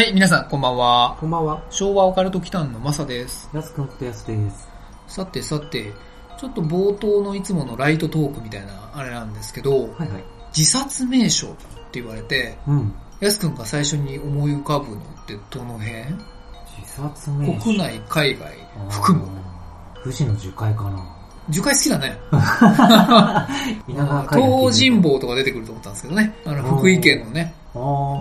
はい、皆さんこんばんは。こんばんは。昭和オカルト祈間のマサです。やすくんことやすです。さてさて、ちょっと冒頭のいつものライトトークみたいなあれなんですけど、はいはい。自殺名所って言われて、うん。やすくんが最初に思い浮かぶのってどの辺？自殺名所国内、海外、含む。富士の樹海かな。樹海好きだね。東尋坊とか出てくると思ったんですけどね。あの、福井県のね、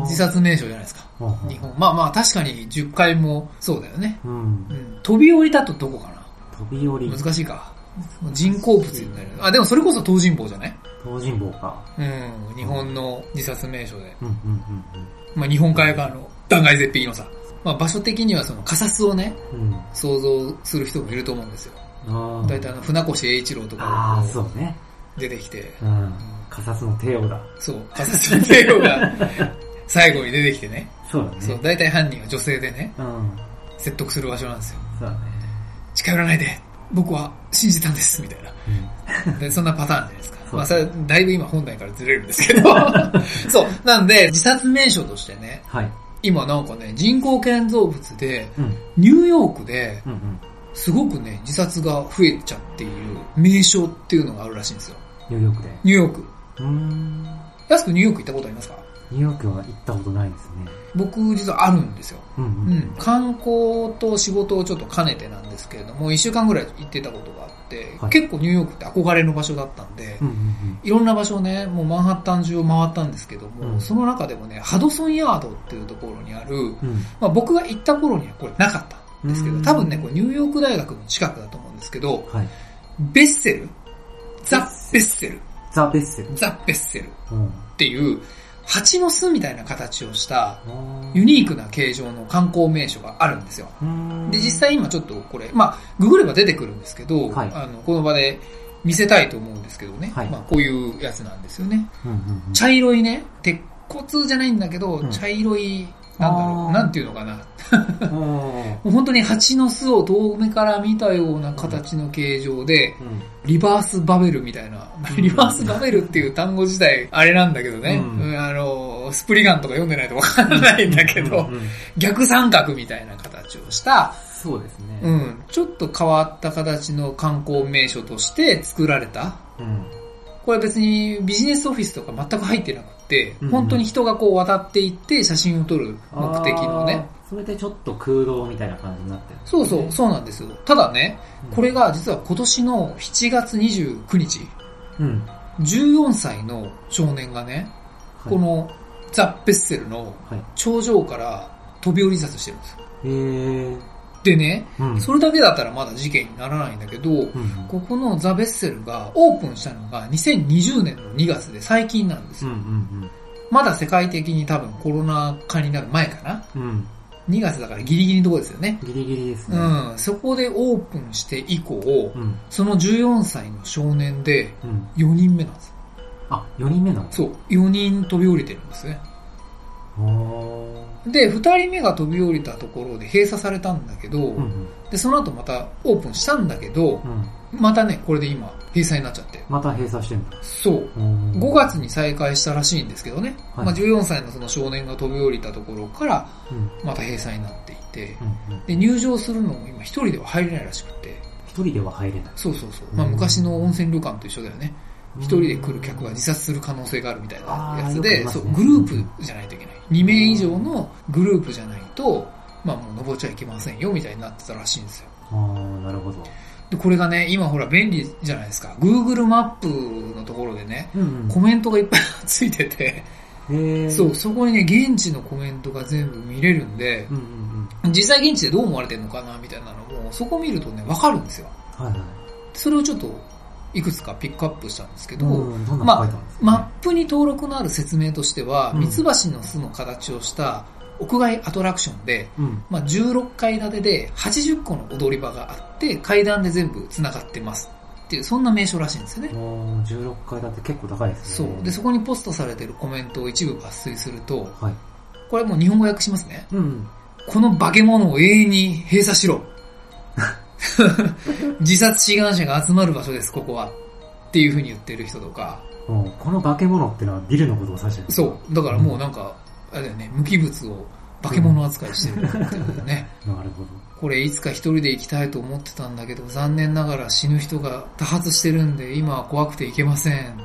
自殺名所じゃないですか。日本。まあまあ確かに10回もそうだよね。うんう。ん。飛び降りだとどこかな？飛び降り。難しいか。人工物になる。あ、でもそれこそ東尋坊じゃない？東尋坊か。うん。日本の自殺名所で。まあ日本海側の断崖絶壁のさ。まあ場所的にはその、カサスをね。うん。想像する人もいると思うんですよ。あ大体あの、船越英一郎とあかー、そうね。出てきて、うん。カサスの帝王だ。そう、カサスの帝王が最後に出てきてね。そうだね。そう、大体犯人は女性でね、うん。説得する場所なんですよ。そうだね。近寄らないで僕は信じたんですみたいな。うん。で、そんなパターンじゃないですか。まあ、それ、だいぶ今本題からずれるんですけど。そう。なんで、自殺名所としてね、はい。今なんかね、人工建造物で、うん。ニューヨークで、うんうん。すごくね、自殺が増えちゃっている名所っていうのがあるらしいんですよ。ニューヨークで。ニューヨーク。うーん。安くニューヨーク行ったことありますか？ニューヨークは行ったことないですね。僕実はあるんですよ。うんううん。ん。観光と仕事をちょっと兼ねてなんですけれども、一週間ぐらい行ってたことがあって、はい結構ニューヨークって憧れの場所だったんで、うんうんいろんな場所をね、もうマンハッタン中を回ったんですけども、うんその中でもね、ハドソンヤードっていうところにある、うん。うん。まあ僕が行った頃にはこれなかったんですけど、うん多分ね、これニューヨーク大学の近くだと思うんですけど、はい。ベッセル？ザ・ベッセルザ・ベッセル。ザ・ベッセルっうん。ていう、蜂の巣みたいな形をした、ユニークな形状の観光名所があるんですよ。で、実際今ちょっとこれ、まあ、ググれば出てくるんですけど、はいあの、この場で見せたいと思うんですけどね。はいまあ、こういうやつなんですよね。うんうんうん茶色いね、鉄骨じゃないんだけど、うん茶色い、なんだろう、なんていうのかな。本当に蜂の巣を遠目から見たような形の形状で、うんリバースバベルみたいな、うんリバースバベルっていう単語自体、あれなんだけどね、うんうんあの、スプリガンとか読んでないとわかんないんだけど、うんうん逆三角みたいな形をした、そうですね。うん、ちょっと変わった形の観光名所として作られた。うん。これ別にビジネスオフィスとか全く入ってなくて、うん本当に人がこう渡っていって写真を撮る目的のね。それでちょっと空洞みたいな感じになってる、そうそう、そうなんですよ。ただね、うんこれが実は今年の7月29日、うん。14歳の少年がね、はいこのザ・ベッセルのはい。頂上から飛び降り自殺してるんですよ。へー。でね、うん。それだけだったらまだ事件にならないんだけど、うん。ここのザ・ベッセルがオープンしたのが2020年の2月で最近なんですうんよ。うんまだ世界的に多分コロナ禍になる前かなうん。うん。2月だからギリギリのとこですよね。ギリギリですね。うん。そこでオープンして以降、うん。その14歳の少年でうん。4人目なんですよ。あ、4人目なのそう。4人飛び降りてるんですね。で、2人目が飛び降りたところで閉鎖されたんだけど、うんうん。で、その後またオープンしたんだけどう、ん。またね、これで今閉鎖になっちゃって。また閉鎖してんだ。そう。5 5。月に再開したらしいんですけどね。はいまあ14歳のその少年が飛び降りたところから、うん。また閉鎖になっていて、うんうん。で、入場するのも今一人では入れないらしくて、一人では入れない。そうそうそう。まあうん昔の温泉旅館と一緒だよね。一人で来る客が自殺する可能性があるみたいなやつで、ねそう、グループじゃないといけない。2名以上のグループじゃないと、まあもう登っちゃいけませんよみたいになってたらしいんですよ。あー、なるほど。で、これがね、今ほら便利じゃないですか。Google マップのところでね、うんコメントがいっぱいついてて。そう、そこにね、現地のコメントが全部見れるんでう、んうん実際現地でどう思われてるのかなみたいなのも、そこ見るとね、わかるんですよ。うん。はいはい。それをちょっといくつかピックアップしたんですけど、まあマップに登録のある説明としては、うんミツバチの巣の形をした屋外アトラクションで、うん。まあ、16階建てで80個の踊り場があって、階段で全部繋がってますっていう、そんな名称らしいんですよね。もう16階建て結構高いですね。そう。で、そこにポストされてるコメントを一部抜粋すると、はい。これもう日本語訳しますね。うん。この化け物を永遠に閉鎖しろ。自殺志願者が集まる場所です、ここは。っていう風に言ってる人とか。もうこの化け物ってのはビルのことを指してる。そう。だからもうなんか、あれだよね、無機物を化け物扱いしてるってことね。なるほど。これいつか一人で行きたいと思ってたんだけど、残念ながら死ぬ人が多発してるんで、今は怖くて行けません。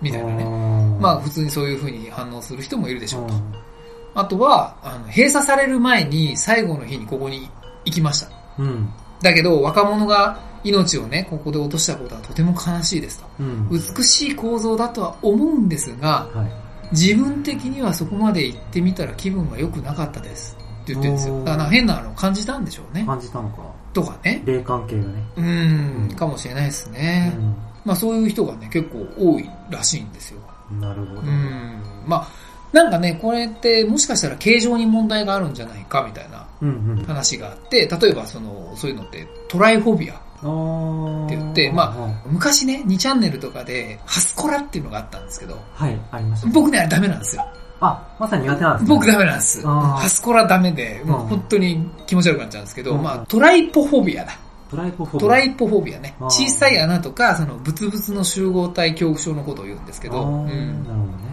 みたいなね。ねまあ普通にそういう風に反応する人もいるでしょうと。うあとは、あの、閉鎖される前に最後の日にここに行きました。ん。うん。だけど若者が命をね、ここで落としたことはとても悲しいですと。うん。美しい構造だとは思うんですが、はい。自分的にはそこまで行ってみたら気分は良くなかったです。って言ってるんですよ。だから変なのを感じたんでしょうね。感じたのか。とかね。霊関係がね。うーん、かもしれないですね。まあそういう人がね、結構多いらしいんですよ。うん。なるほど。うん。まあ、なんかね、これってもしかしたら形状に問題があるんじゃないかみたいなうんうん。話があって、例えばその、そういうのってトライフォビア。って言ってま昔ね、2チャンネルとかで、ハスコラっていうのがあったんですけど、はい、ありました。僕ね、あれダメなんですよ。あ、まさに苦手なんですね。僕ダメなんです。ハスコラダメで、もううん本当に気持ち悪くなっちゃうんですけど、うんまあ、トライポフォビアだ。トライポフォビアトライポフォビアね。小さい穴とか、その、ブツブツの集合体恐怖症のことを言うんですけど、うん。なるほどね。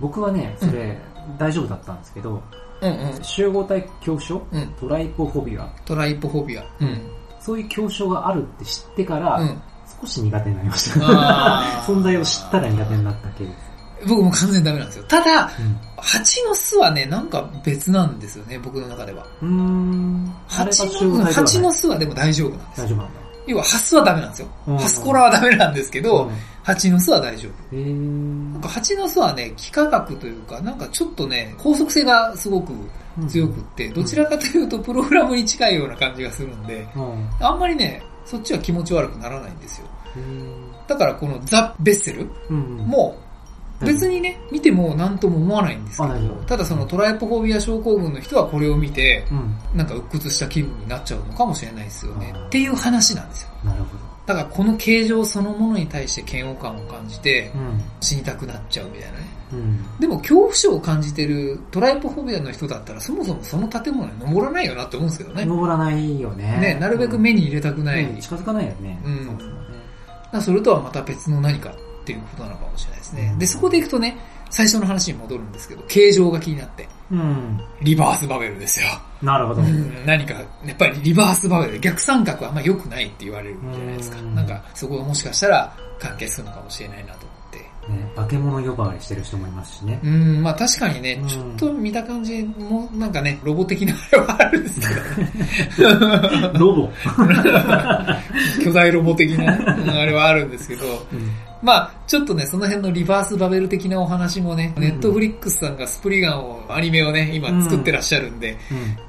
僕はね、それ、大丈夫だったんですけど、うんうん。集合体恐怖症？うん。トライポフォビアトライポフォビア。うん。そういう恐怖症があるって知ってから、うん。少し苦手になりました。存在を知ったら苦手になった系です。僕も完全にダメなんですよ。ただ、うん蜂の巣はね、なんか別なんですよね、僕の中では。うーん。蜂の蜂の巣はでも大丈夫なんですよ。大丈夫なんだ。要は、ハスはダメなんですよ。うんハスコラはダメなんですけど、うん蜂の巣は大丈夫。なんか蜂の巣はね、幾何学というか、なんかちょっとね、高速性がすごく強くって、どちらかというとプログラムに近いような感じがするんで、うん。あんまりね、そっちは気持ち悪くならないんですよ。だからこのザ・ベッセルうん。も、別にね、見ても何とも思わないんですけどただそのトライポフォビア症候群の人はこれを見て、うん。なんか鬱屈した気分になっちゃうのかもしれないですよねっていう話なんですよ。なるほだからこの形状そのものに対して嫌悪感を感じて。死にたくなっちゃうみたいなね。うん。でも恐怖症を感じてるトライポフォビアの人だったらそもそもその建物に登らないよなって思うんですけどね。登らないよね。ね、なるべく目に入れたくない。うん近づかないよね。うんそね。それとはまた別の何かっていうことなのかもしれないですね。うんで、そこでいくとね、最初の話に戻るんですけど、形状が気になって、うん。リバースバベルですよ。なるほど。うん何か、やっぱりリバースバベル、逆三角はあんま良くないって言われるじゃないですか。うんなんか、そこがもしかしたら関係するのかもしれないなと思って。ね、化け物呼ばわりしてる人もいますしね。うん、まあ確かにねう、んちょっと見た感じも、なんかね、ロボ的なあれはあるんですけどね。ロボ。巨大ロボ的なあれはあるんですけど、うんまあちょっとね、その辺のリバースバベル的なお話もね、うんネットフリックスさんがスプリガンを、アニメをね、今作ってらっしゃるんで、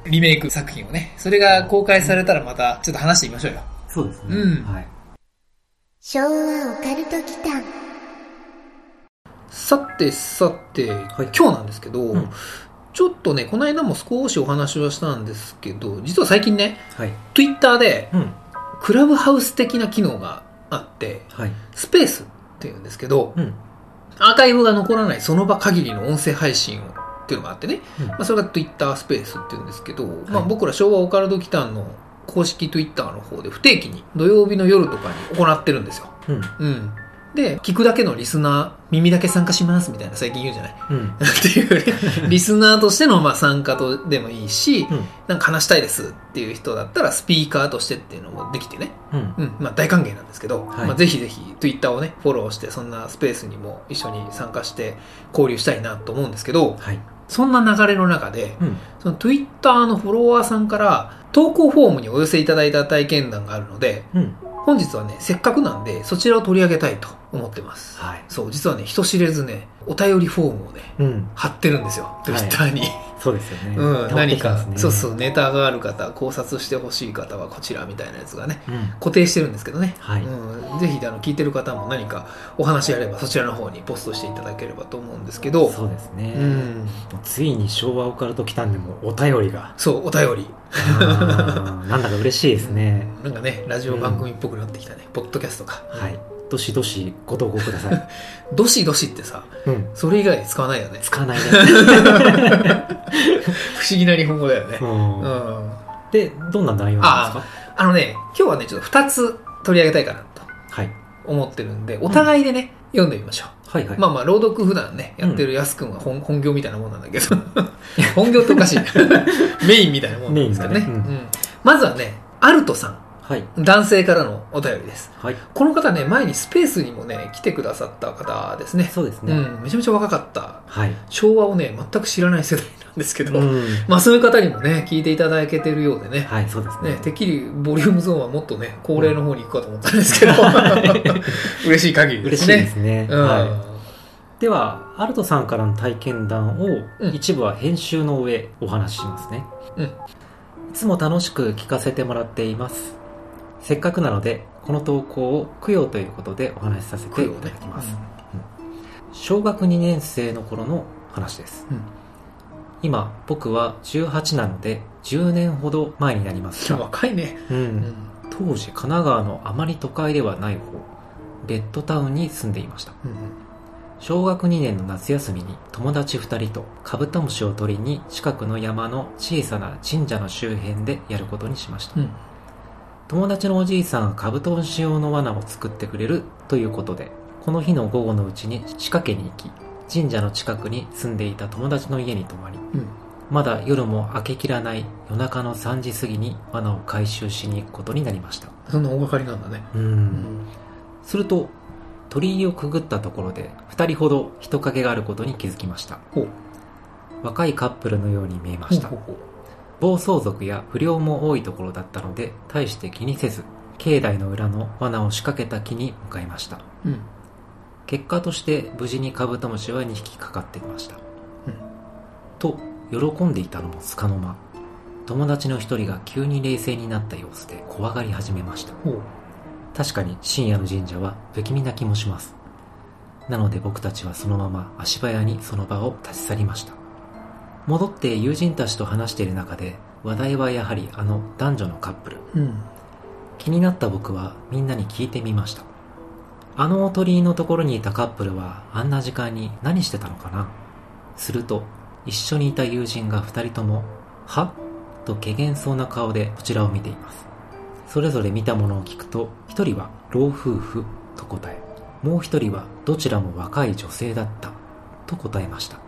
うん。リメイク作品をね、それが公開されたらまたちょっと話してみましょうよ。そうですね。うんはい。昭和オカルト期間さてさて、今日なんですけど、うんちょっとね、この間も少しお話はしたんですけど、実は最近ね、はい。Twitter でうん。クラブハウス的な機能があって、はい。スペースっていうんですけど、うん。アーカイブが残らないその場限りの音声配信をっていうのがあってね、うんまあ、それが Twitter スペースっていうんですけど、まあ、はい僕ら昭和オカルト期間の公式 Twitter の方で不定期に土曜日の夜とかに行ってるんですよ。うん。うん。で、聞くだけのリスナー、耳だけ参加しますみたいな最近言うじゃないうん。っていうね、リスナーとしてのまあ参加とでもいいし、うん。なんか話したいですっていう人だったらスピーカーとしてっていうのもできてね、うん。うん、まあ大歓迎なんですけど、はいまあぜひぜひ Twitter をね、フォローしてそんなスペースにも一緒に参加して交流したいなと思うんですけど、はい。そんな流れの中で、うん。その Twitter のフォロワーさんから投稿フォームにお寄せいただいた体験談があるので、うん。本日はね、せっかくなんでそちらを取り上げたいと思ってます。はい。そう、実はね、人知れずね、お便りフォームをね、うん。貼ってるんですよ、はい Twitter に。そうですよね。うん、何か、そうそう、ネタがある方、考察してほしい方はこちらみたいなやつがね、うん。固定してるんですけどね。はいうん、ぜひ、あの、聞いてる方も何かお話あれば、そちらの方にポストしていただければと思うんですけど、そうですね。うん、ついに昭和オカルト来たんでもお便りが。そう、お便り。なんだか嬉しいですね。なんかね、ラジオ番組っぽくなってきたね。ポッドキャストか。はい。どしどしご投稿ください。どしどしってさ、うん。それ以外使わないよね。使わないで。不思議な日本語だよね。ううん。ん。で、どんな内容なんですか？あのね、今日はね、ちょっと2つ取り上げたいかなとはい。思ってるんで、お互いでね、読んでみましょう。はいはい。まあまあ、朗読普段ね、やってるやすくんは本,、本業みたいなもんなんだけど、本業っておかしい。メインみたいなもんなんですからね。ねうんうんまずはね、アルトさん、はい。男性からのお便りです。はい。この方ね、前にスペースにもね、来てくださった方ですね。そうですね。うん、めちゃめちゃ若かった。はい。昭和をね、全く知らない世代なんですけど、うん。まあそういう方にもね、聞いていただけてるようでね、はい、そうですね。ね、てっきりボリュームゾーンはもっとね、高齢の方に行くかと思ったんですけど、嬉しい限りですね。嬉しいですね。うんはでは、アルトさんからの体験談をうん一部は編集の上お話ししますね。うんいつも楽しく聞かせてもらっています。せっかくなので、この投稿を供養ということでお話しさせていただきます。小学2年生の頃の話です。うん今、僕は18なので、10年ほど前になりますうんが、若いね。う、うんん当時神奈川のあまり都会ではない方、レッドタウンに住んでいました。うん小学2年の夏休みに友達2人とカブトムシを取りに近くの山の小さな神社の周辺でやることにしました。うん友達のおじいさんがカブトムシ用の罠を作ってくれるということで、この日の午後のうちに仕掛けに行き、神社の近くに住んでいた友達の家に泊まり、うんまだ夜も明けきらない夜中の3時過ぎに罠を回収しに行くことになりました。そんな大掛かりなんだね。う。うんすると、鳥居をくぐったところで、二人ほど人影があることに気づきました。若いカップルのように見えましたほう。ほう暴走族や不良も多いところだったので、大して気にせず、境内の裏の罠を仕掛けた木に向かいました。うん結果として無事にカブトムシは2匹かかっていました。うんと、喜んでいたのもつかの間、友達の一人が急に冷静になった様子で怖がり始めました。確かに深夜の神社は不気味な気もします。なので僕たちはそのまま足早にその場を立ち去りました。戻って友人たちと話している中で話題はやはりあの男女のカップル。うん気になった僕はみんなに聞いてみました。あの鳥居のところにいたカップルはあんな時間に何してたのかな？すると一緒にいた友人が二人とも、は？と怪げそうな顔でこちらを見ています。それぞれ見たものを聞くと、一人は老夫婦と答え、もう一人はどちらも若い女性だったと答えました。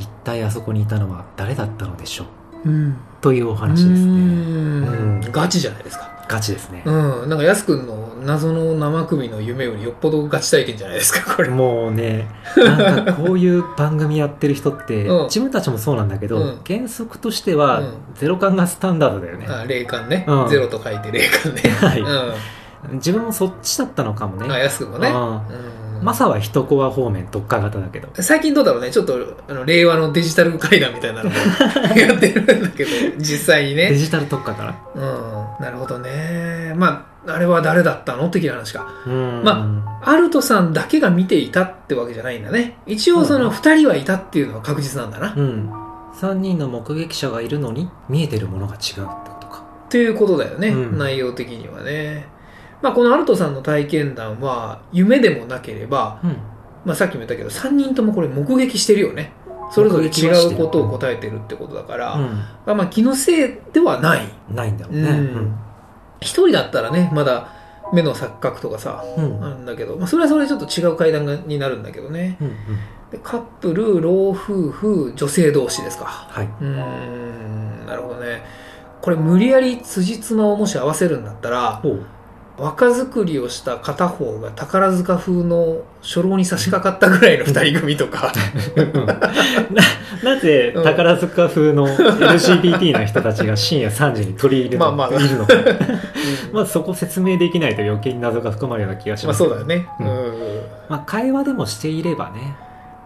一体あそこにいたのは誰だったのでしょう？うんというお話ですね。うんガチじゃないですか。ガチですね。うん。なんか、やすくんの謎の生首の夢よりよっぽどガチ体験じゃないですか、これ。もうね、なんかこういう番組やってる人って、うん自分たちもそうなんだけど、うん原則としては、うんゼロ感がスタンダードだよね。あ、霊感ねう。んゼロと書いて霊感ね。はい、う自分もそっちだったのかもね。ん。あ、やすくんもね。うんうんマサは一コア方面特化型だけど。最近どうだろうね、ちょっと、あの、令和のデジタル階段みたいなのもやってるんだけど、実際にね。デジタル特化かな。うん。なるほどね。まあ、あれは誰だったの？的な話か。うん。まアルトさんだけが見ていたってわけじゃないんだね。一応その二人はいたっていうのは確実なんだな。うん。3人の目撃者がいるのに見えてるものが違うってことか。ということだよね、うん内容的にはね。まあ、このアルトさんの体験談は、夢でもなければ、うん。まあ、さっきも言ったけど、3人ともこれ目撃してるよね。それぞれ違うことを答えてるってことだから、まあ、まあ気のせいではない。うん。ないんだろうね。うん一人だったらね、まだ目の錯覚とかさ、うん。うん。あるんだけど、まあ、それはそれでちょっと違う階段がになるんだけどね。うん。うん。でカップル、老夫婦、女性同士ですか。はい。うーん、なるほどね。これ無理やり辻褄をもし合わせるんだったら、若作りをした片方が宝塚風の初老に差し掛かったぐらいの二人組とか、ななぜうん。宝塚風の LGBT の人たちが深夜3時に取り入れまあまあ。いるのか。まずそこ説明できないと余計に謎が含まれるような気がしまあますそうだよね。ううん。ん。まあ会話でもしていればね。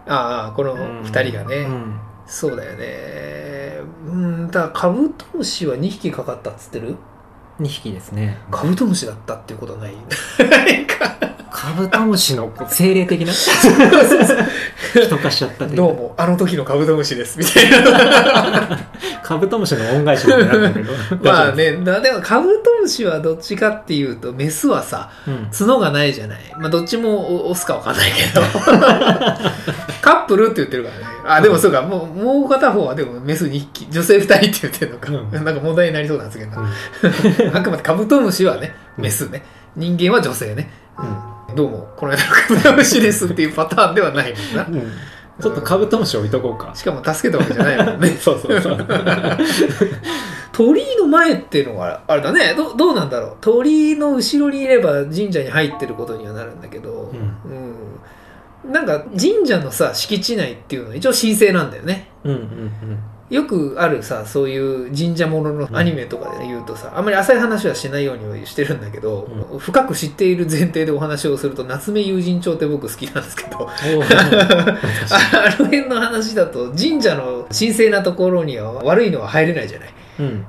ああ、この二人がね、うん。そうだよね。うん、だからカブトムシは2匹かかったっつってる？2匹ですね。カブトムシだったっていうことはない ないか。カブトムシの精霊的な？人化しちゃったどうも、あの時のカブトムシです、みたいな。カブトムシの恩返しみたいになったけど。まあね、だでもカブトムシはどっちかっていうと、メスはさ、うん。角がないじゃない。まあどっちもオスかわかんないけど。カップルって言ってるからね。あ、でもそうか、もう、もう片方はでもメス2匹、女性2人って言ってるのか。うんなんか問題になりそうなんですけど、あくまでカブトムシはね、メスね。人間は女性ね。うん。どうも、この間のカブトムシですっていうパターンではないもんな。うんちょっとカブトムシ置いとこうか。しかも助けたわけじゃないもんね。そうそうそう。鳥居の前っていうのがあれだねどどうなんだろう鳥居の後ろにいれば神社に入ってることにはなるんだけど、うんなんか神社のさ敷地内っていうのは一応神聖なんだよねうんうんうん。よくあるさそういう神社もののアニメとかで言うとさ、あんまり浅い話はしないようにはしてるんだけど、深く知っている前提でお話をすると夏目友人帳って僕好きなんですけど あの辺の話だと神社の神聖なところには悪いのは入れないじゃないうん。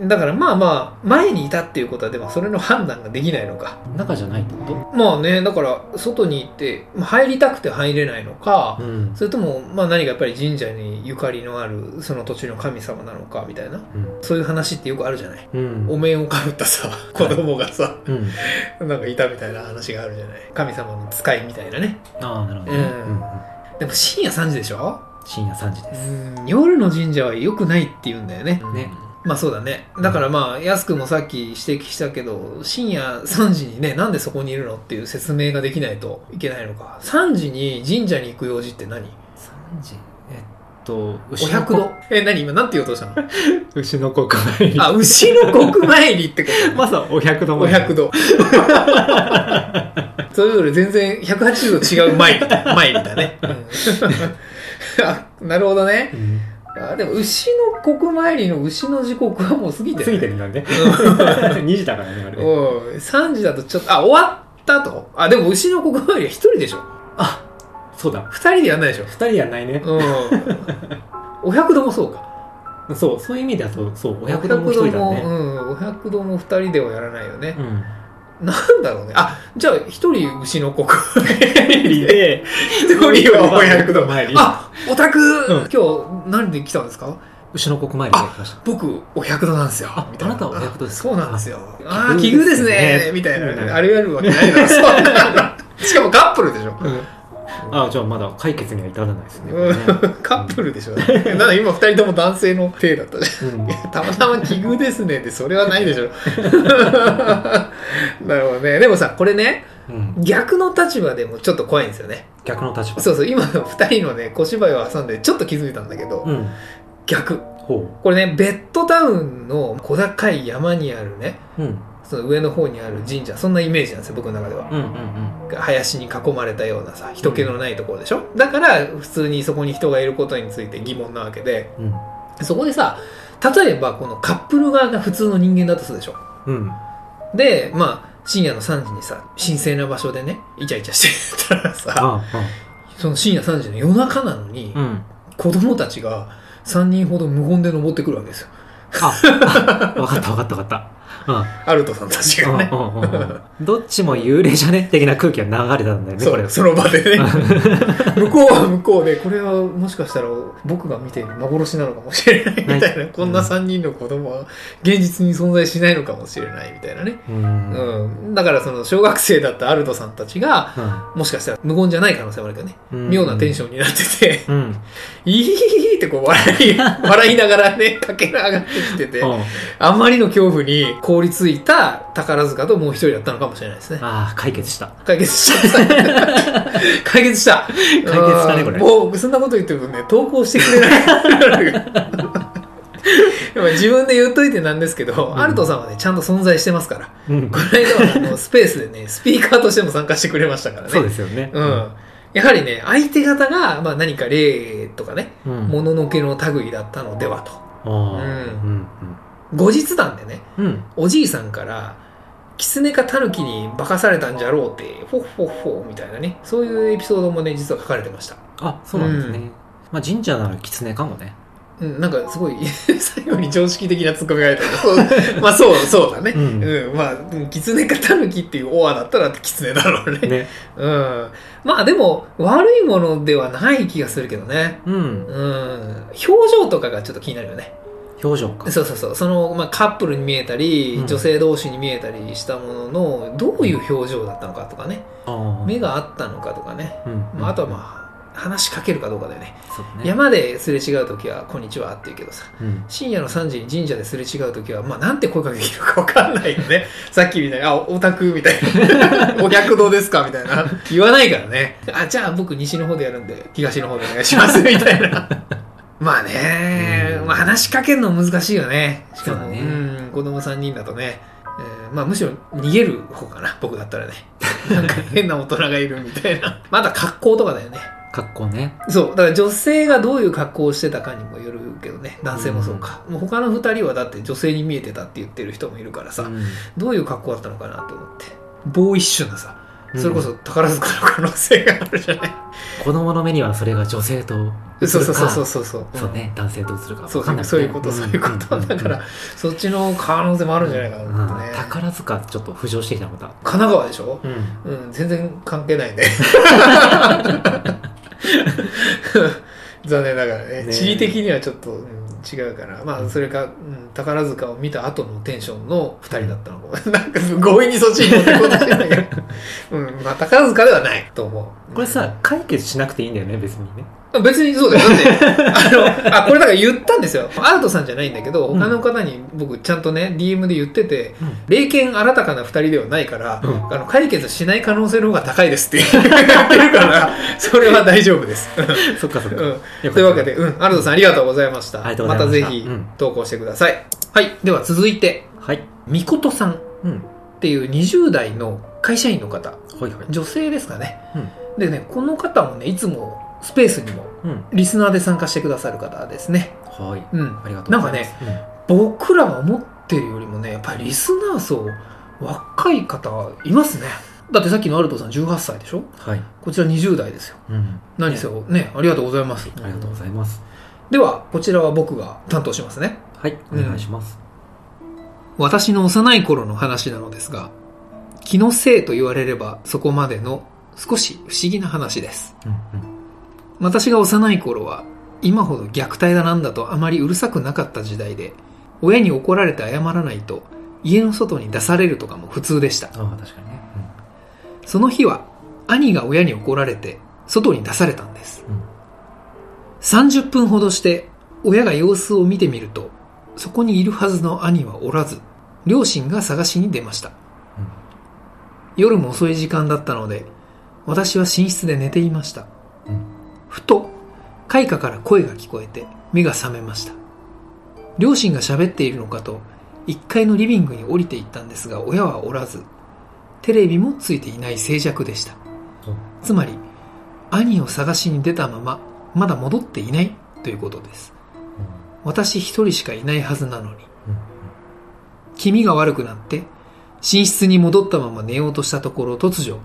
うん、だからまあまあ前にいたっていうことはでもそれの判断ができないのか。中じゃないってこまあねだから外に行ってまあ入りたくて入れないのかと、うん。それともまあ何かやっぱり神社にゆかりのあるその土地の神様なのかみたいな。そういう話ってよくあるじゃない。うん。お面をかぶったさ子供がさうん。なんかいたみたいな話があるじゃない。神様の使いみたいなね。ああ、なるほどね。うん。うんうん。でも深夜3時でしょ？深夜3時です。うん夜の神社は良くないって言うんだよねね。まあそうだね。だからまあ、安くもさっき指摘したけど、深夜3時にね、なんでそこにいるのっていう説明ができないといけないのか。3時に神社に行く用事って何？3時。えっと、お牛の百度。え、何？今なんて言おうとしたの？牛の国参り。あ、牛の国参りってこと まずはお百度お百度。それぞれ全然180度違う参りだ参りだね。うんあ なるほどね。うん。あでも牛の国参りの牛の時刻はもう過ぎて過ぎる、てるんだね。2時だからね、あれね。うん、3時だとちょっと、あ、終わったと。あ、でも牛の国参りは一人でしょ。あ、そうだ。二人でやんないでしょ。二人やんないね。うん。お百度もそうか。そう、そういう意味ではそう、そう、お百度も一人だお百ね。度もうん、お百度も二人ではやらないよねう。ん。なんだろうね。あ、じゃあ一人牛の国で、一人はお百度。参り。あ、オタク、うん今日何で来たんですか？牛の国参りで来ました。僕、お百度なんですよ。ああなたはお百度ですか？そうなんですよ。あ奇遇ですね。みたいな。あれやるわけないしかもカップルでしょ。あ、じゃあまだ解決には至らないですね。うんカップルでしょ。なんだ今二人とも男性の体だったじゃん。たまたま奇遇ですねってそれはないでしょ なるほどねでもさこれねうん逆の立場でもちょっと怖いんですよね逆の立場。そうそう今の2人のね小芝居を挟んでちょっと気づいたんだけど、うん。逆ほこれねベッドタウンの小高い山にあるねう。うん。その上の方にある神社そんなイメージなんですよ僕の中ではうんうん林に囲まれたようなさ人気のないところでしょ、だから普通にそこに人がいることについて疑問なわけでうん。そこでさ例えばこのカップル側が普通の人間だとするでしょうん。うん。でまあ深夜の3時にさ神聖な場所でねイチャイチャしてたらさあその深夜3時の夜中なのに、あ、うん。子供たちが3人ほど無言で登ってくるわけですよあ、わかったわかったわかった。アルトさんたちがね。うんうんうんうん。どっちも幽霊じゃね的な空気が流れたんだよね、これその場でね。向こうは向こうでこれはもしかしたら僕が見ている幻なのかもしれないみたいな、はい。こんな3人の子供は現実に存在しないのかもしれないみたいなね、うん。うん。うん、だからその小学生だったアルトさんたちがもしかしたら無言じゃない可能性もあるけどね、うん。妙なテンションになってて、うん。いいってこう笑い、笑いながらね、駆け上がってきてて、うん。あんまりの恐怖に凍りついた宝塚ともう一人だったのかもしれないですね。ああ、解決した。解決した。解決した。解決したねこれうんもう、そんなこと言ってもね、投稿してくれない。でも自分で言っといてなんですけど、んアルトさんはね、ちゃんと存在してますから。うんこ。の間はあの スペースでね、スピーカーとしても参加してくれましたからね。そうですよね。うん。やはりね、相手方が、まあ何か霊とかね、うん。もののけの類だったのではと。ああ。うん。後日談でね、うん。うん。おじいさんから、狐か狸に化かされたんじゃろうって、フォッフォッフォみたいなね、そういうエピソードもね、実は書かれてました。あ、そうなんですね。まあ神社なら狐かもね。うん、なんかすごい 最後に常識的なツッコミが入ったけどまあそうそうだねううんん、まあうん狐かタヌキっていうオアだったら狐だろうねね。うんまあでも悪いものではない気がするけどねうん。うん表情とかがちょっと気になるよね表情か。そうそうそうその、まあ、カップルに見えたり、うん女性同士に見えたりしたもののどういう表情だったのかとかねああ。目があったのかとかね、うん。まあ、あとはまあ話しかけるかどうかだよねそうだね。山ですれ違う時は「こんにちは」って言うけどさうん。深夜の3時に神社ですれ違う時は、まあ、なんて声かけできるか分かんないよね さっきみたいに「あオタク」みたいな「お客堂ですか?」みたいな言わないからね「あじゃあ僕西の方でやるんで東の方でお願いします」みたいな まあね、うん。まあ、話しかけるの難しいよね。しかもそうん子供3人だとね、えーまあ、むしろ逃げる方かな僕だったらね。なんか変な大人がいるみたいな。まだ格好とかだよね。格好ね。そうだから女性がどういう格好をしてたかにもよるけどね。男性もそうか、もう他の2人はだって女性に見えてたって言ってる人もいるからさ、うん。どういう格好だったのかなと思って。ボーイッシュなさ。うんそれこそ宝塚の可能性があるじゃない、子供の目にはそれが女性と映るか。そうそうそうそうそうそう。ね、男性と映るか。そう分かんないそういうことそういうこと、だからそっちの可能性もあるんじゃないかな。と思ってね、宝塚ちょっと浮上してきたのまた神奈川でしょ？うん。うん全然関係ないね。残念ながらねね。地理的にはちょっと、うん違うから。まあそれか、うん、宝塚を見た後のテンションの2人だったのか。も、なんか強引にそっちに持ってこうとしてないけど、うんまあ、宝塚ではないと思う。これさ解決しなくていいんだよね別にね別にそうだよ。だって、あの、あ、これだから言ったんですよ。アルトさんじゃないんだけど、うん。他の方に僕ちゃんとね、DM で言ってて、うん。霊剣新たかな二人ではないから、うん。あの、解決しない可能性の方が高いですって。言ってるから、それは大丈夫です。そっかそっか、うん。というわけで、うん、アルトさんありがとうございました。ありがとうございました。たぜひうん。投稿してください。はい。では続いて、はい。みことさん。っうん。ていう20代の会社員の方、はいはい。女性ですかね。うん。でね、この方もね、いつもスペースにもうんリスナーで参加してくださる方ですね。はいうん。ありがとうございます僕らが思ってるよりもね、やっぱりリスナー層、若い方いますね。だってさっきのアルトさん18歳でしょ？うんはい、こちら20代ですよ。うん、何せよ、ね、ありがとうございます。ありがとうございますでは、こちらは僕が担当しますね。はいお願いします、私の幼い頃の話なのですが、気のせいと言われればそこまでの少し不思議な話です。うん私が幼い頃は今ほど虐待だなんだとあまりうるさくなかった時代で親に怒られて謝らないと家の外に出されるとかも普通でした。うん、ああ確かにね、その日は兄が親に怒られて外に出されたんです。うん。30分ほどして親が様子を見てみるとそこにいるはずの兄はおらず両親が探しに出ました。うん。夜も遅い時間だったので私は寝室で寝ていました。うんふと開花から声が聞こえて目が覚めました。両親が喋っているのかと1階のリビングに降りていったんですが親はおらずテレビもついていない静寂でした。つまり兄を探しに出たまままだ戻っていないということです。私一人しかいないはずなのに。気味が悪くなって寝室に戻ったまま寝ようとしたところ突如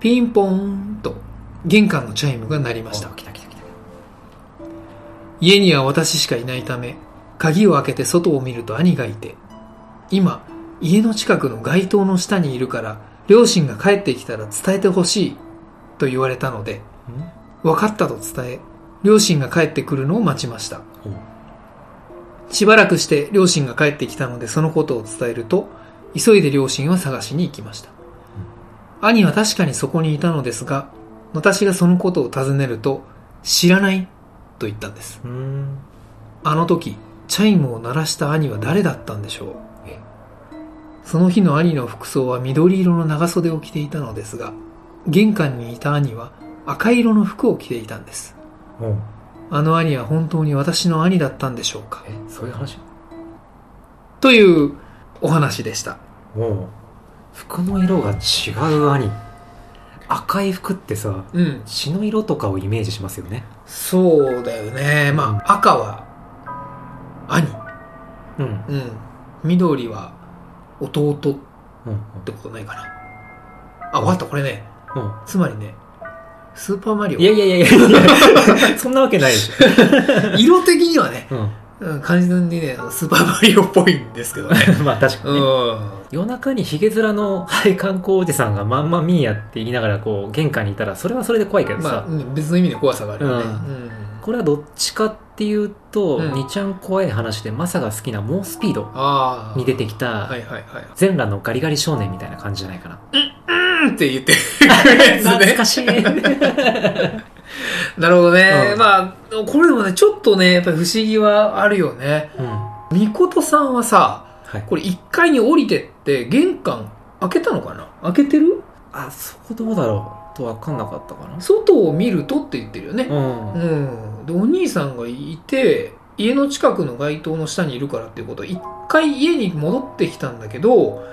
ピンポーンと玄関のチャイムが鳴りました。あ来た来た来た家には私しかいないため鍵を開けて外を見ると兄がいて今家の近くの街灯の下にいるから両親が帰ってきたら伝えてほしいと言われたので分かったと伝え両親が帰ってくるのを待ちました。うんしばらくして両親が帰ってきたのでそのことを伝えると急いで両親は探しに行きました、兄は確かにそこにいたのですが私がそのことを尋ねると知らないと言ったんです。うん。あの時チャイムを鳴らした兄は誰だったんでしょう？え？その日の兄の服装は緑色の長袖を着ていたのですが玄関にいた兄は赤色の服を着ていたんです。あの兄は本当に私の兄だったんでしょうか？えそういう話？というお話でした。服の色が違う兄赤い服ってさうん。血の色とかをイメージしますよね。そうだよね。まあ赤は兄。うん。うん。緑は弟っうんてことないかな。あ分かったこれね。うん。つまりねスーパーマリオ。いやいやいやいや。そんなわけないでし 色的にはね、ょ。うん。うん、感じにね、スーパーマリオっぽいんですけどね。まあ確かうにね。ん。夜中にヒゲ面の配管工おじさんがまんまミーヤって言いながらこう玄関にいたらそれはそれで怖いけどさ、まあ、うん別の意味で怖さがあるよね。うんうんこれはどっちかっていうと、うんにちゃん怖い話でマサが好きな猛スピード。に出てきた。全裸のガリガリ少年みたいな感じじゃないかな。うんって言ってくるやつね。懐かしい。なるほどね。うんまあ、これでもね、ちょっとね、やっぱり不思議はあるよね。うん。はみことさんはさ、い。これ1階に降りてって、玄関開けたのかな？開けてる？あ、そこどうだろう？と分かんなかったかな。外を見るとって言ってるよね。うん。うん。で、お兄さんがいて、家の近くの街灯の下にいるからっていうことは、1回家に戻ってきたんだけど、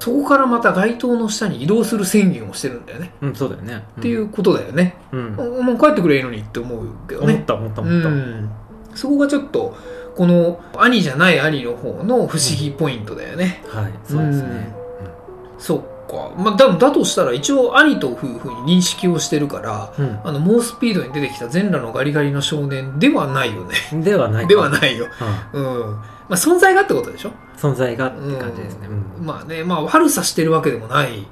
そこからまた街灯の下に移動する宣言をしてるんだよね。うん。うん、そうだよね。っていうことだよね。うん。もう帰ってくればいいのにって思うけどね。思った思ったう思った。ん。そこがちょっと、この兄じゃない兄の方の不思議ポイントだよね。はい、そうですね。そっか。まあ、だだとしたら一応兄と夫婦に認識をしてるから、うん。あの、猛スピードに出てきた全裸のガリガリの少年ではないよね。うんではないかではないよ。うんうん。まあ、存在がってことでしょ？存在がって感じですね。うんまあね、まあ悪さしてるわけでもない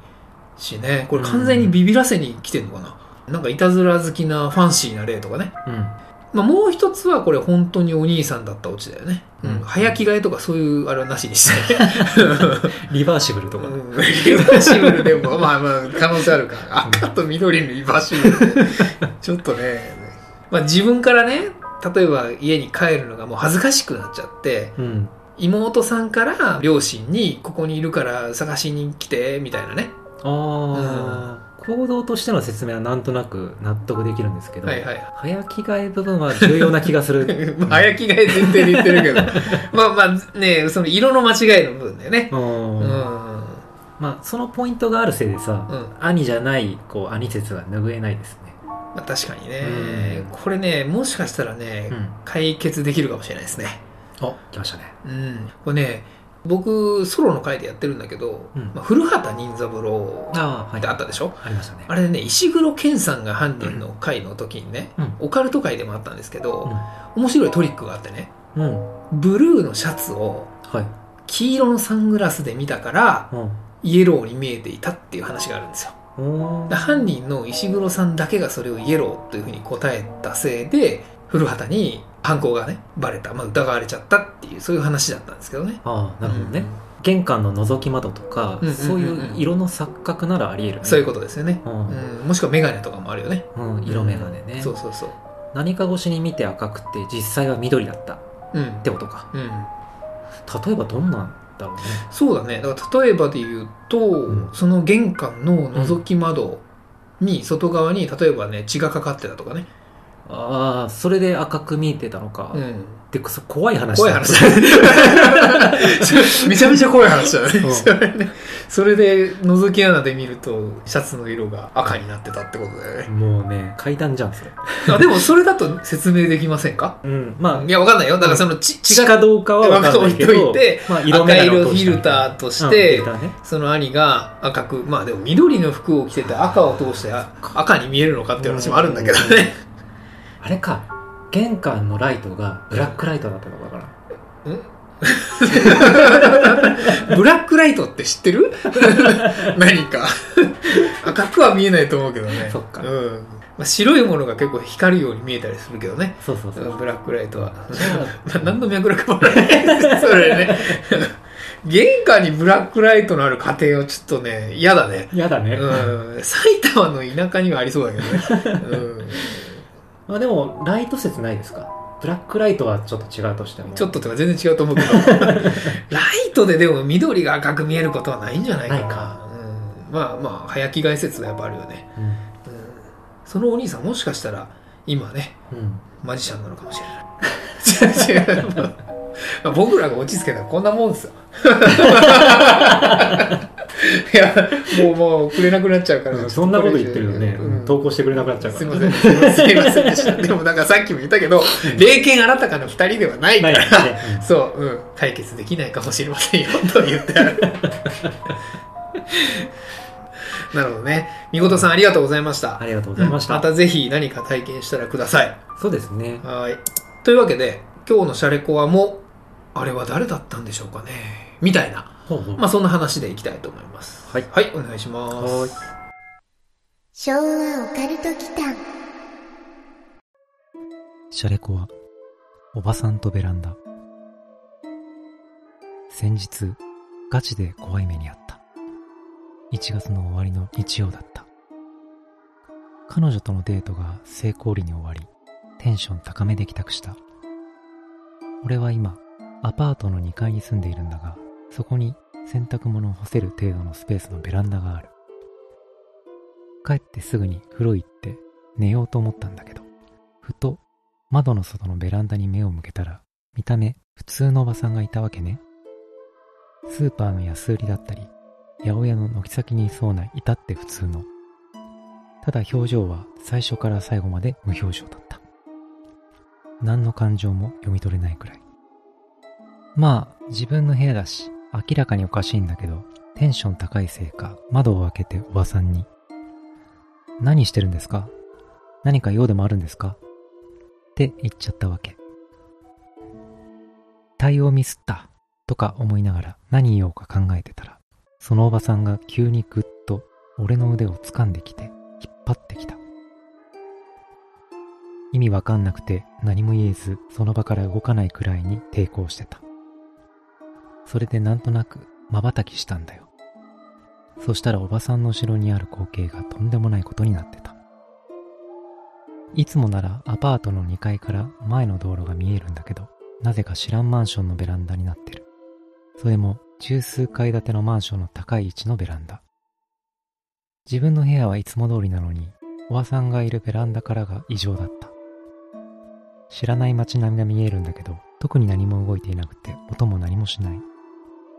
しね、これ完全にビビらせに来てんのかな？なんかいたずら好きなファンシーな例とかね。うん。まあもう一つはこれ本当にお兄さんだったオチだよね。うん。うん早着替えとかそういうあれはなしにして。リバーシブルとか。うんリバーシブルでも、まあまあ可能性あるから。赤と緑のリバーシブルで。ちょっとね、まあ自分からね、例えば家に帰るのがもう恥ずかしくなっちゃって、うん。妹さんから両親にここにいるから探しに来てみたいなねああ、行動としての説明はなんとなく納得できるんですけど、はいはい早着替え部分は重要な気がする。ま あ早着替え前提で言ってるけど まあまあねその色の間違いの部分だよねう。うんんまあ、そのポイントがあるせいでさ、うん兄じゃない、こう、兄説が拭えないですね。まあ確かにねうんこれねもしかしたらねうん。解決できるかもしれないですねお、来ましたね。うんこれね僕ソロの回でやってるんだけど、うんまあ、古畑任三郎ああ、はい。ってあったでしょ？ありましたね。あれね石黒賢さんが犯人の回の時にね、うんオカルト回でもあったんですけど、面白いトリックがあってねうん。うん。ブルーのシャツをはい。黄色のサングラスで見たからうん。イエローに見えていたっていう話があるんですよ犯人の石黒さんだけがそれをイエローというふうに答えたせいで古畑に犯行がねバレた、まあ、疑われちゃったっていうそういう話だったんですけどね。ああ、なるほどね。玄関の覗き窓とか、うんうんうんうん。そういう色の錯覚ならあり得る、ね。そういうことですよね、うん。うん、もしくはメガネとかもあるよね。うん、色眼鏡ね。そうそうそう。何か越しに見て赤くて実際は緑だった。っうん、てことか。うん、例えばどんなんだろうね。そうだね。だから例えばで言うと、ん。その玄関の覗き窓に外側に例えばね血がかかってたとかね、ああそれで赤く見えてたのか、うん、で怖い話怖い話。だ めちゃめちゃ怖い話だね、うん。それね。それで覗き穴で見るとシャツの色が赤になってたってことだよね。もうね階段じゃんそれ。あでもそれだと説明できませんか？うん。まあいやわかんないよ。だからその血血血かどうかは分かんないけど。まあ、赤眼鏡色フィルターとしうんて、フィルターね。その兄が赤くまあでも緑の服を着てて赤を通してあ赤に見えるのかっていう話もあるんだけどねあれか。玄関のライトがブラックライトだったのかな。ブラックライトって知ってる？何か。赤くは見えないと思うけどね。そっか。うん。まあ、白いものが結構光るように見えたりするけどね。そうそうそう。ブラックライトは。何の脈絡もない。それね。玄関にブラックライトのある家庭はちょっとね嫌だね。嫌だね、うん。埼玉の田舎にはありそうだけどね、うん、まあでもライト説ないですか？ブラックライトはちょっと違うとしても。ちょっととか全然違うと思うけど。ライトででも緑が赤く見えることはないんじゃないかな。か。うん、まあまあ早着替え説はやっぱあるよね、うん。うん、そのお兄さんもしかしたら今ねうん。マジシャンなのかもしれない。違う違う。まあ僕らが落ち着けたらこんなもんですよ いやもうもうくれなくなっちゃうから、そんなこと言ってるよね、うん投稿してくれなくなっちゃうからすいません。すいませんでした。でもなんかさっきも言ったけど、霊剣あなたかの二人ではないから、ねそう、うん、解決できないかもしれませんよ、と言ってある。なるほどね。みことさんありがとうございました。ありがとうございました。またぜひ何か体験したらください。そうですね。はい。というわけで、今日のシャレコアも、あれは誰だったんでしょうかね。みたいな。ほうほうまあそんな話でいきたいと思います。はい。はい、お願いします。はい昭和オカルト祈間シャレコは、おばさんとベランダ。先日、ガチで怖い目にあった。1月の終わりの日曜だった。彼女とのデートが成功裏に終わり、テンション高めで帰宅した。俺は今、アパートの2階に住んでいるんだが、そこに洗濯物を干せる程度のスペースのベランダがある。帰ってすぐに風呂行って寝ようと思ったんだけど、ふと窓の外のベランダに目を向けたら、見た目普通のおばさんがいたわけね。スーパーの安売りだったり、八百屋の軒先にいそうな至って普通の。ただ表情は最初から最後まで無表情だった。何の感情も読み取れないくらい。まあ、自分の部屋だし、明らかにおかしいんだけど、テンション高いせいか、窓を開けておばさんに、何してるんですか？何か用でもあるんですか？って言っちゃったわけ。対応ミスったとか思いながら何言おうか考えてたら、そのおばさんが急にぐっと俺の腕を掴んできて引っ張ってきた。意味わかんなくて何も言えずその場から動かないくらいに抵抗してた。それでなんとなく瞬きしたんだよ。そしたらおばさんの後ろにある光景がとんでもないことになってた。いつもならアパートの2階から前の道路が見えるんだけど、なぜか知らんマンションのベランダになってる。それも十数階建てのマンションの高い位置のベランダ。自分の部屋はいつも通りなのに、おばさんがいるベランダからが異常だった。知らない街並みが見えるんだけど、特に何も動いていなくて音も何もしない。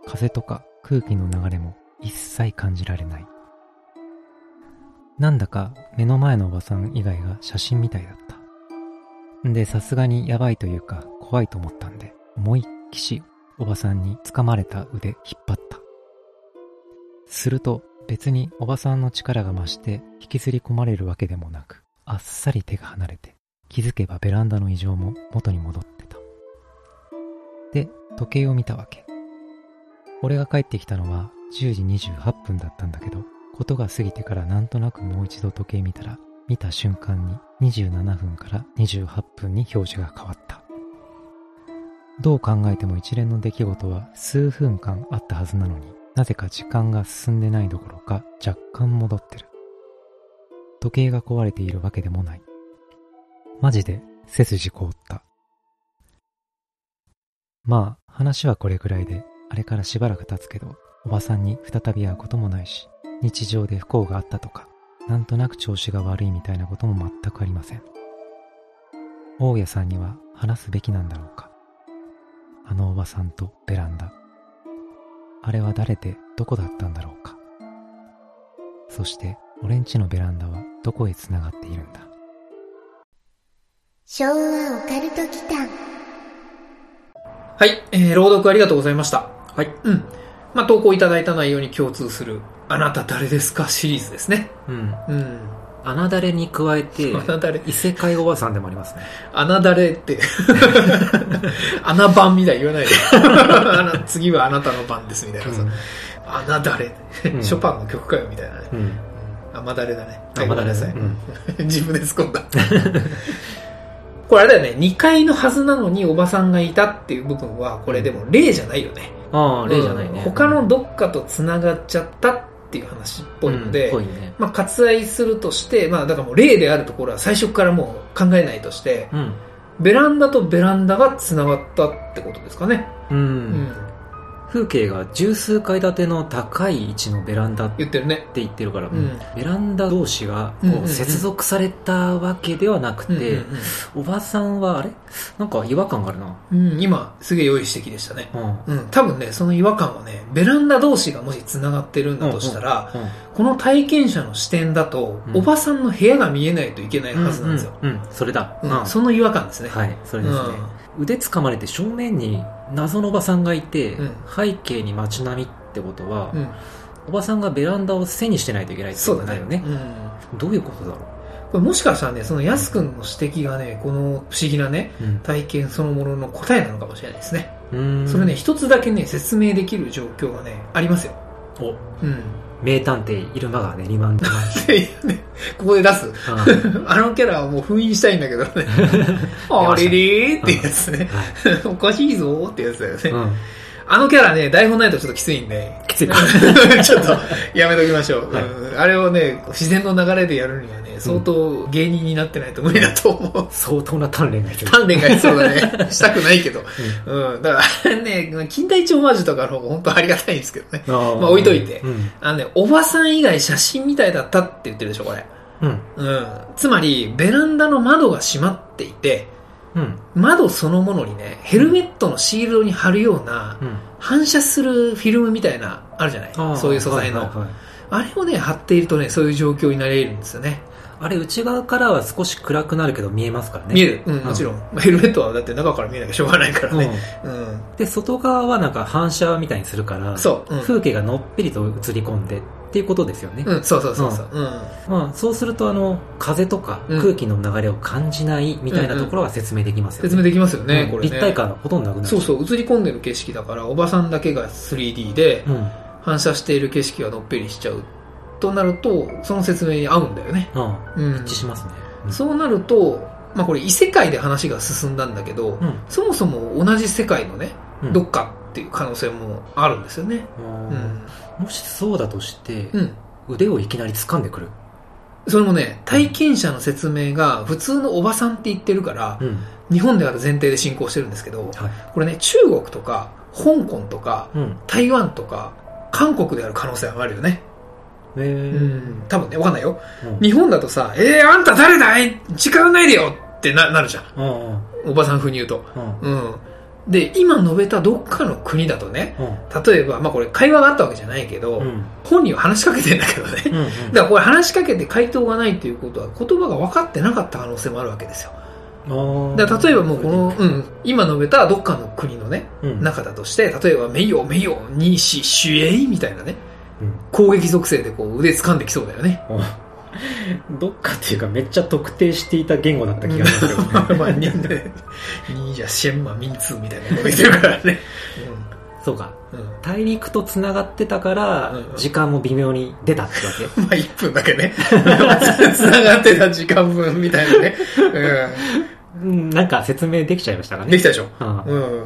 風とか空気の流れも一切感じられない。なんだか目の前のおばさん以外が写真みたいだった。んで、さすがにやばいというか怖いと思ったんで、思いっきしおばさんに掴まれた腕引っ張った。すると別におばさんの力が増して引きずり込まれるわけでもなく、あっさり手が離れて、気づけばベランダの異常も元に戻ってた。で、時計を見たわけ。俺が帰ってきたのは10時28分だったんだけど、ことが過ぎてからなんとなくもう一度時計見たら、見た瞬間に27分から28分に表示が変わった。どう考えても一連の出来事は数分間あったはずなのになぜか時間が進んでないどころか若干戻ってる。時計が壊れているわけでもない。マジで背筋凍った。まあ、話はこれくらいで、あれからしばらく経つけど、おばさんに再び会うこともないし、日常で不幸があったとか、なんとなく調子が悪いみたいなことも全くありません。大家さんには話すべきなんだろうか。あのおばさんとベランダ。あれは誰でどこだったんだろうか。そして、俺んちのベランダはどこへ繋がっているんだ。昭和オカルト祈間はい、えー、朗読ありがとうございました。はい。うん。まあ、投稿いただいた内容に共通する、あなた誰ですか？シリーズですね。うん。うん。穴だれに加えて、穴だれ、異世界おばさんでもありますね。穴だれって、穴番みたいに言わないで。次はあなたの番ですみたいなさ。穴だれ、うんショパンの曲かよみたいなね。うん。甘だれだね。甘だれさい。うん自分で突っ込んだ。これあれだよね、2階のはずなのにおばさんがいたっていう部分は、これでも例じゃないよね。ああ、例じゃないね。うん他のどっかと繋がっちゃったっていう話っぽいので、うんね。まあ割愛するとして、まあだからもう例であるところは最初からもう考えないとして、うん。ベランダとベランダが繋がったってことですかね。う。うん風景が十数階建ての高い位置のベランダって言ってるね。言ってるから、うんベランダ同士がうんうんうこうん接続されたわけではなくて、うんおばさんはあれ？なんか違和感があるな。うんうん今、すげえ良い指摘でしたね。うん。うん、多分ね、その違和感はね、ベランダ同士がもし繋がってるんだとしたら、うんこの体験者の視点だと、うんおばさんの部屋が見えないといけないはずなんですよ。うん、うんそれだ。うんその違和感ですね。はい、それですね。腕掴まれて正面に謎のおばさんがいて、うん背景に街並みってことは、うん。うんおばさんがベランダを背にしてないといけないってことだよね。うんどういうことだろこれもしかしたらね、そのやすくんの指摘がね、この不思議なね、う。うん体験そのものの答えなのかもしれないですね。うーんそれね、一つだけね、説明できる状況がね、ありますよ。おうん。名探偵イルマが練馬に出ましっていうね、ここで出す。た。うん あのキャラはもう封印したいんだけどね。あれれーってやつね。はおかしいぞーってやつだよね。い。うん。あのキャラね、台本ないとちょっときついんで。きついか。ちょっとやめときましょう、はいうんあれをね、自然の流れでやるにはね、相当芸人になってないと無理だと思う。相当な鍛錬が必要。鍛錬が必要だね。したくないけど。うん。だからね、近代一オマージュとかの方が本当ありがたいんですけどね。ままあ置いといてうん。あのね、おばさん以外写真みたいだったって言ってるでしょ、これ。うん。うん。つまり、ベランダの窓が閉まっていて、うん。窓そのものにね、ヘルメットのシールドに貼るような、うん。反射するフィルムみたいな、あるじゃない？そういう素材の、はいはいはいあれをね、貼っているとね、そういう状況になれるんですよね。あれ、内側からは少し暗くなるけど見えますからね。見える。うん、もちろん。ヘルメットはだって中から見えなきゃしょうがないからね。うん。うん。で、外側はなんか反射みたいにするから、そう。うん。風景がのっぺりと映り込んでっていうことですよね。うん、そうそうそうそう。うん。まあ、そうすると、あの、風とかうん空気の流れを感じないみたいなところは説明できますよね。説明できますよね、うんこれね。立体感がほとんどなくなる。そうそう、映り込んでる景色だから、おばさんだけが 3D で、うん。反射している景色がのっぺりしちゃうとなると、その説明に合うんだよね。ああうん。一致しますね。うんそうなると、まあこれ異世界で話が進んだんだけど、うん。そもそも同じ世界のね、うんどっかっていう可能性もあるんですよね。ううんん。もしそうだとして、うん。腕をいきなり掴んでくる？それもね、体験者の説明が普通のおばさんって言ってるから、うん。日本である前提で進行してるんですけど、はい。これね、中国とか、香港とか、うん。台湾とか、韓国である可能性はあるよね。えーうん。多分ね、わかんないよ。うん日本だとさ、えー、あんた誰だい？時間ないでよってな、なるじゃん。うんうんおばさん風に言うと。うんうん。で、今述べたどっかの国だとね、うん例えば、まあこれ会話があったわけじゃないけど、うん本人は話しかけてんだけどね。うんうんだからこれ話しかけて回答がないっていうことは言葉が分かってなかった可能性もあるわけですよ。だ例えばもうこの、うん、今述べたどっかの国のね、うん中だとして、例えば、名誉、名誉、にし、主演みたいなね、うん攻撃属性でこう腕掴んできそうだよね。どっかっていうかめっちゃ特定していた言語だった気がすけどね まあ、に、にじゃ、シェンマ、ミンツーみたいなこと言ってるからね。そうか。大陸と繋がってたからうん時間も微妙に出たってわけ？まあ、1分だけね。繋がってた時間分みたいなね。うんなんか説明できちゃいましたかうん。ねできたでしょ。あうん。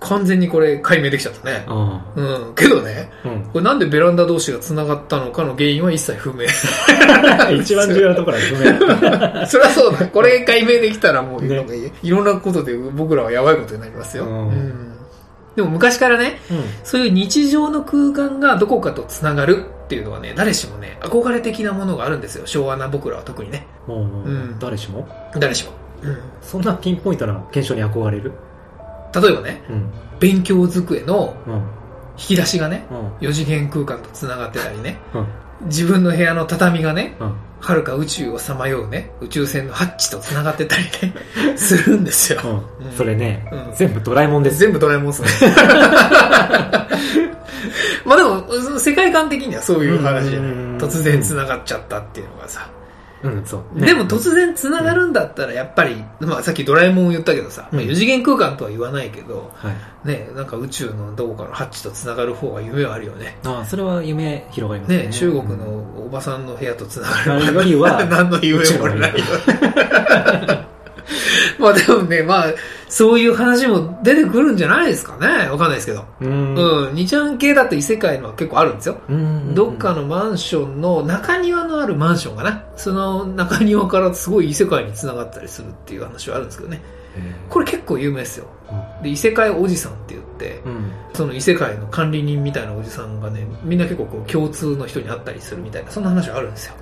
完全にこれ解明できちゃったね。あうん。けどね、うんこれなんでベランダ同士が繋がったのかの原因は一切不明。一番重要なところは不明 そりゃそうだ。これ解明できたらもう、いいろんなことで僕らはやばいことになりますよ。うんうんでも昔からね、そういう日常の空間がどこかと繋がるっていうのはね、誰しもね、憧れ的なものがあるんですよ。昭和な僕らは特にね。うん誰しも？誰しも。うんそんなピンポイントな検証に憧れる？例えばね、うん。勉強机のうん。引き出しがね、うん。4次元空間と繋がってたりね、うん。自分の部屋の畳がね、うん。遥か宇宙をさまようね、宇宙船のハッチと繋がってたりね、するんですよ。うん。うん。それねうん。全部ドラえもんです。全部ドラえもんっすね。まあでも、世界観的にはそういう話じゃない。うん。突然繋がっちゃったっていうのがさ。うんそう。ねでも突然繋がるんだったら、やっぱり、まあさっきドラえもんを言ったけどさ、うん。まあ4次元空間とは言わないけど、はい。ね、なんか宇宙のどこかのハッチと繋がる方が夢はあるよね。ああそれは夢広がりますね。ね、中国のおばさんの部屋と繋がるうん。よりは 何の夢もないよ。まあでもね、まあ、そういう話も出てくるんじゃないですかね。わかんないですけど。うんうん。二ちゃん系だと異世界のは結構あるんですよ。うんどっかのマンションの中庭のあるマンションかな。その中庭からすごい異世界に繋がったりするっていう話はあるんですけどね。へこれ結構有名ですよ。で、異世界おじさんって言って、えうんその異世界の管理人みたいなおじさんがね、みんな結構こう共通の人に会ったりするみたいな、そんな話はあるんですよ。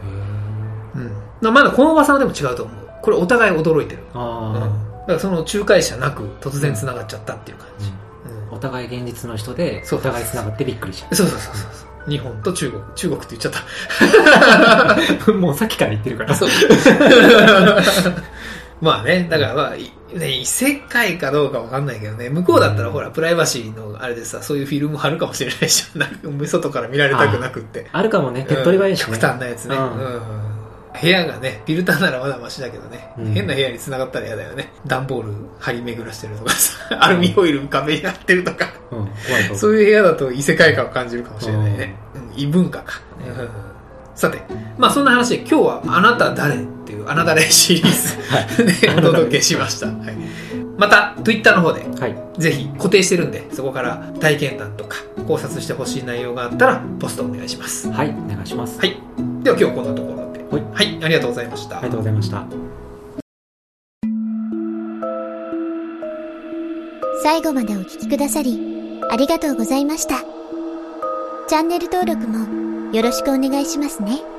うん。なまだこのおばさんはでも違うと思う。これお互い驚いてる。うん。あだからその仲介者なく突然繋がっちゃったっていう感じ。あお互い現実の人でそうお互い繋がってびっくりしちゃそうそうそうそう。日本と中国。中国って言っちゃった。う もうさっきから言ってるからそう。まあね、だからまあ、ね、異世界かどうかわかんないけどね、向こうだったらほら、プライバシーのあれでさ、そういうフィルム貼るかもしれないし、なんか外から見られたくなくって。あるかもね、手っ取り早いしね。極端なやつね。ううんん部屋がね、フィルターならまだマシだけどね、うん変な部屋に繋がったら嫌だよね。段ボール張り巡らしてるとかさ、アルミホイル壁になってるとか、うん、怖い怖い。そういう部屋だと異世界感を感じるかもしれないね。うん異文化か。うんさて、まあそんな話で今日はあなた誰っていうあなた誰シリーズでお届けしました。はい、また Twitter の方ではい。ぜひ固定してるんで、そこから体験談とか考察してほしい内容があったらポストお願いします。はい、お願いします。はい。では今日はこんなところで。はいはい、ありがとうございました。ありがとうございました。最後までお聞きくださり、ありがとうございました。チャンネル登録もよろしくお願いしますね。